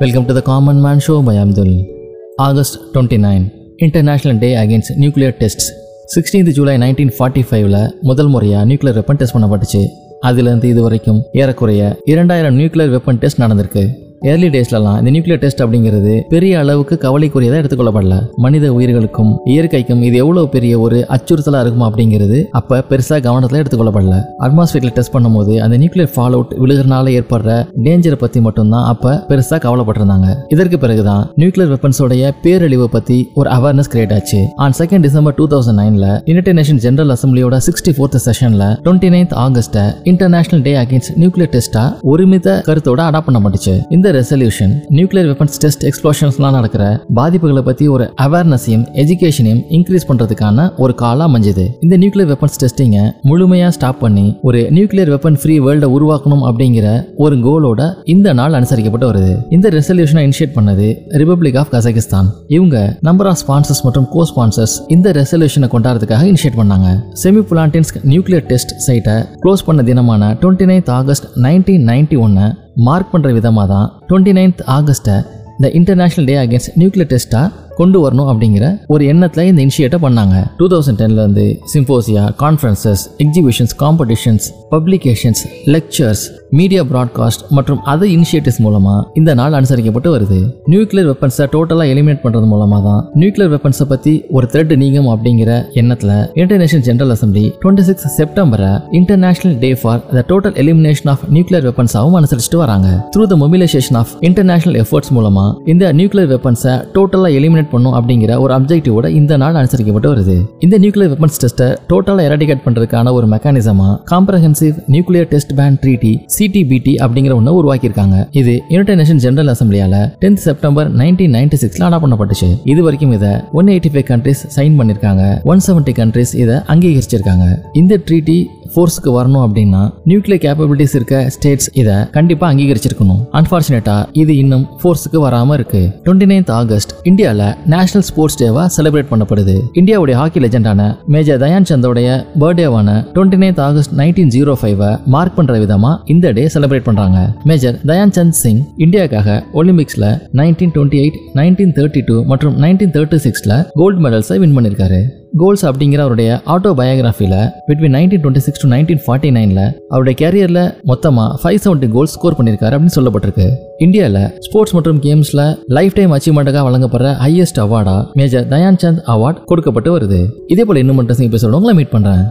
Welcome to the common man show by Abdul August twenty nine international day against nuclear test sixteenth July nineteen forty ஃபைவ்ல முதல் முறையாக nuclear weapon test பண்ணப்பட்டுச்சு. அதுலேருந்து இது வரைக்கும் ஏறக்குறைய இரண்டாயிரம் நியூக்ளியர் வெப்பன் டெஸ்ட் நடந்திருக்கு. ஏர்லி டேஸ்லலாம் இந்த நியூக்ளியர் டெஸ்ட் அப்படிங்கிறது பெரிய அளவுக்கு கவலைக்குரியதாக எடுத்துக்கொள்ளப்படல. மனித உயிர்களுக்கும் இயற்கைக்கும் இது எவ்வளோ பெரிய ஒரு அச்சுறுத்தலாக இருக்குமா அப்படிங்கிறது அப்போ பெருசாக கவனத்தில் எடுத்துக்கொள்ளப்படல. அட்மாஸ்பியரில் டெஸ்ட் பண்ணும்போது அந்த நியூக்ளியர் ஃபால் அவுட் விழுகிறனால ஏற்படுற டேஞ்சரை பற்றி மட்டும்தான் அப்போ பெருசாக கவலைப்பட்டிருந்தாங்க. இதற்கு பிறகுதான் நியூக்ளியர் வெப்பன்ஸோடைய பேரழிவை பற்றி ஒரு அவேர்னஸ் கிரியேட் ஆச்சு. On second December two thousand நைனில் யுனைடெட் நேஷன் ஜெனரல் அசம்பிளியோட சிக்ஸ்டி ஃபோர்த் செஷனில் டுவெண்ட்டி நைன்த் ஆகஸ்ட்டை இன்டர்நேஷனல் டே அகேன்ஸ்ட் நியூக்ளியர் டெஸ்ட்டாக ஒருமித்த கருத்தோட அடாப்ட் பண்ணப்பட்டுச்சு. இந்த ரெசல்யூஷன் நியூக்ளியர் வெப்பன்ஸ் டெஸ்ட் எக்ஸ்ப்ளோஷன்ஸ்லாம் நடக்கிற பாதிப்புகளை பற்றி ஒரு அவேர்னஸையும் எஜுகேஷனையும் இன்க்ரீஸ் பண்ணுறதுக்கான ஒரு காலாக அமைஞ்சது. இந்த நியூக்ளியர் வெப்பன்ஸ் டெஸ்டிங்கை முழுமையாக ஸ்டாப் பண்ணி ஒரு நியூக்ளியர் வெப்பன் ஃப்ரீ வேர்ல்டை உருவாக்கணும் அப்படிங்கிற ஒரு கோலோட இந்த நாள் அனுசரிக்கப்பட்டு வருது. இந்த ரெசல்யூஷனை இனிஷியேட் பண்ணது ரிபப்ளிக் ஆஃப் கசகிஸ்தான் இவங்க நம்பர் ஆஃப் ஸ்பான்சர்ஸ் மற்றும் கோ ஸ்பான்சர்ஸ் இந்த ரெசல்யூஷனை கொண்டாடுறதுக்காக இனிஷியேட் பண்ணாங்க. செமி புலாண்டின்ஸ்க் நியூக்ளியர் டெஸ்ட் சைட்டை க்ளோஸ் பண்ண தினமான twenty ninth August nineteen ninety ஒன்னு மார்க் பண்ணுற விதமாக தான் டுவெண்ட்டி நைன்த் ஆகஸ்ட்டை இந்த இன்டர்நேஷ்னல் டே அகேன்ஸ்ட் நியூக்ளியர் டெஸ்ட்டாக கொண்டு வரணும் அப்படிங்கிற ஒரு எண்ணத்தில் இந்த இனிஷியேட்டை பண்ணாங்க. Two thousand டென்லேருந்து symposia conferences exhibitions competitions publications lectures media broadcast மற்றும் அதர் இனிஷியேட்டிவ்ஸ் மூலமா இந்த நாள் அனுசரிக்கப்பட்டு வருது. நியூக்ளியர் வெப்பன்ஸை டோட்டலாக எலிமினேட் பண்ணுறது மூலமாக தான் நியூக்ளியர் வெப்பன்ஸை பற்றி ஒரு த்ரெட் நீங்கும் அப்படிங்கிற எண்ணத்தில் International General Assembly twenty six செப்டம்பரை international day for the total elimination of nuclear வெப்பன்ஸாகவும் அனுசரிச்சுட்டு வராங்க. Through the mobilization of international efforts மூலமா இந்த நியூக்ளியர் வெப்பன்ஸை டோட்டலாக எலிமினேட் பண்ணும் அப்படிங்கிற ஒரு அப்ஜெக்டிவோட இந்த நாள் அனுசரிக்கப்பட்டு வருது. இந்த நியூக்ளியர் வெப்பன்ஸ் டெஸ்ட்டை டோட்டலாக எராடிகேட் பண்ணுறதுக்கான ஒரு மெக்கானிசமா comprehensive nuclear test ban treaty CTBT அப்படிங்கிற ஒன்று உருவாக்கியிருக்காங்க. இது யுனைடெட் நேஷன் ஜெனரல் அசம்பிளியால டென்த் செப்டம்பர் நைன்டீன் நைன்டி சிக்ஸ்ல அடாப்ட் பண்ணப்பட்டுச்சு. இது வரைக்கும் இதை one eighty five countries sign பண்ணிருக்காங்க ஒன் செவன்டி கண்ட்ரிஸ் இதை அங்கீகரிச்சிருக்காங்க. இந்த ட்ரீட்டி ஃபோர்ஸ்க்கு வரணும் அப்படின்னா நியூக்ளியர் கேப்பபிலிட்டிஸ் இருக்க ஸ்டேட்ஸ் இதை கண்டிப்பா அங்கீகரிச்சிருக்கணும். அன்பார்ச்சுனேட்டா இது இன்னும் ஃபோர்ஸுக்கு வராம இருக்கு. டுவெண்ட்டி நைன்த் ஆகஸ்ட் இந்தியாவில் நேஷனல் ஸ்போர்ட்ஸ் டேவா செலிப்ரேட் பண்ணப்படுது. இந்தியாவுடைய ஹாக்கி லெஜெண்டான மேஜர் தயான் சந்தோடைய பர்த்டேவான twenty ninth August nineteen zero five mark பண்ற விதமா இந்த டே செலிப்ரேட் பண்றாங்க. மேஜர் தயான் சந்த் சிங் இந்தியாக்காக ஒலிம்பிக்ஸ்ல nineteen twenty eight nineteen thirty two மற்றும் நைன்டீன் தேர்ட்டி சிக்ஸ்ல கோல்டு மெடல்ஸை வின் பண்ணியிருக்காரு கோல்ஸ் அப்படிங்கிற அவருடைய ஆட்டோ பயோகிராஃபியில் between nineteen twenty six to nineteen forty நைனில் அவருடைய கேரியரில் மொத்தமாக ஃபைவ் செவன்ட்டி கோல்ஸ் ஸ்கோர் பண்ணியிருக்காரு அப்படின்னு சொல்லப்பட்டிருக்கு. இந்தியாவில் ஸ்போர்ட்ஸ் மற்றும் கேம்ஸில் லைஃப் டைம் அச்சீவ்மெண்ட்டுக்காக வழங்கப்படுற ஹையஸ்ட் அவார்டாக மேஜர் தயான் சந்த் அவார்ட் கொடுக்கப்பட்டு வருது. இதே போல் இன்னும் மட்டும் எபிசோட மீட் பண்ணுறேன்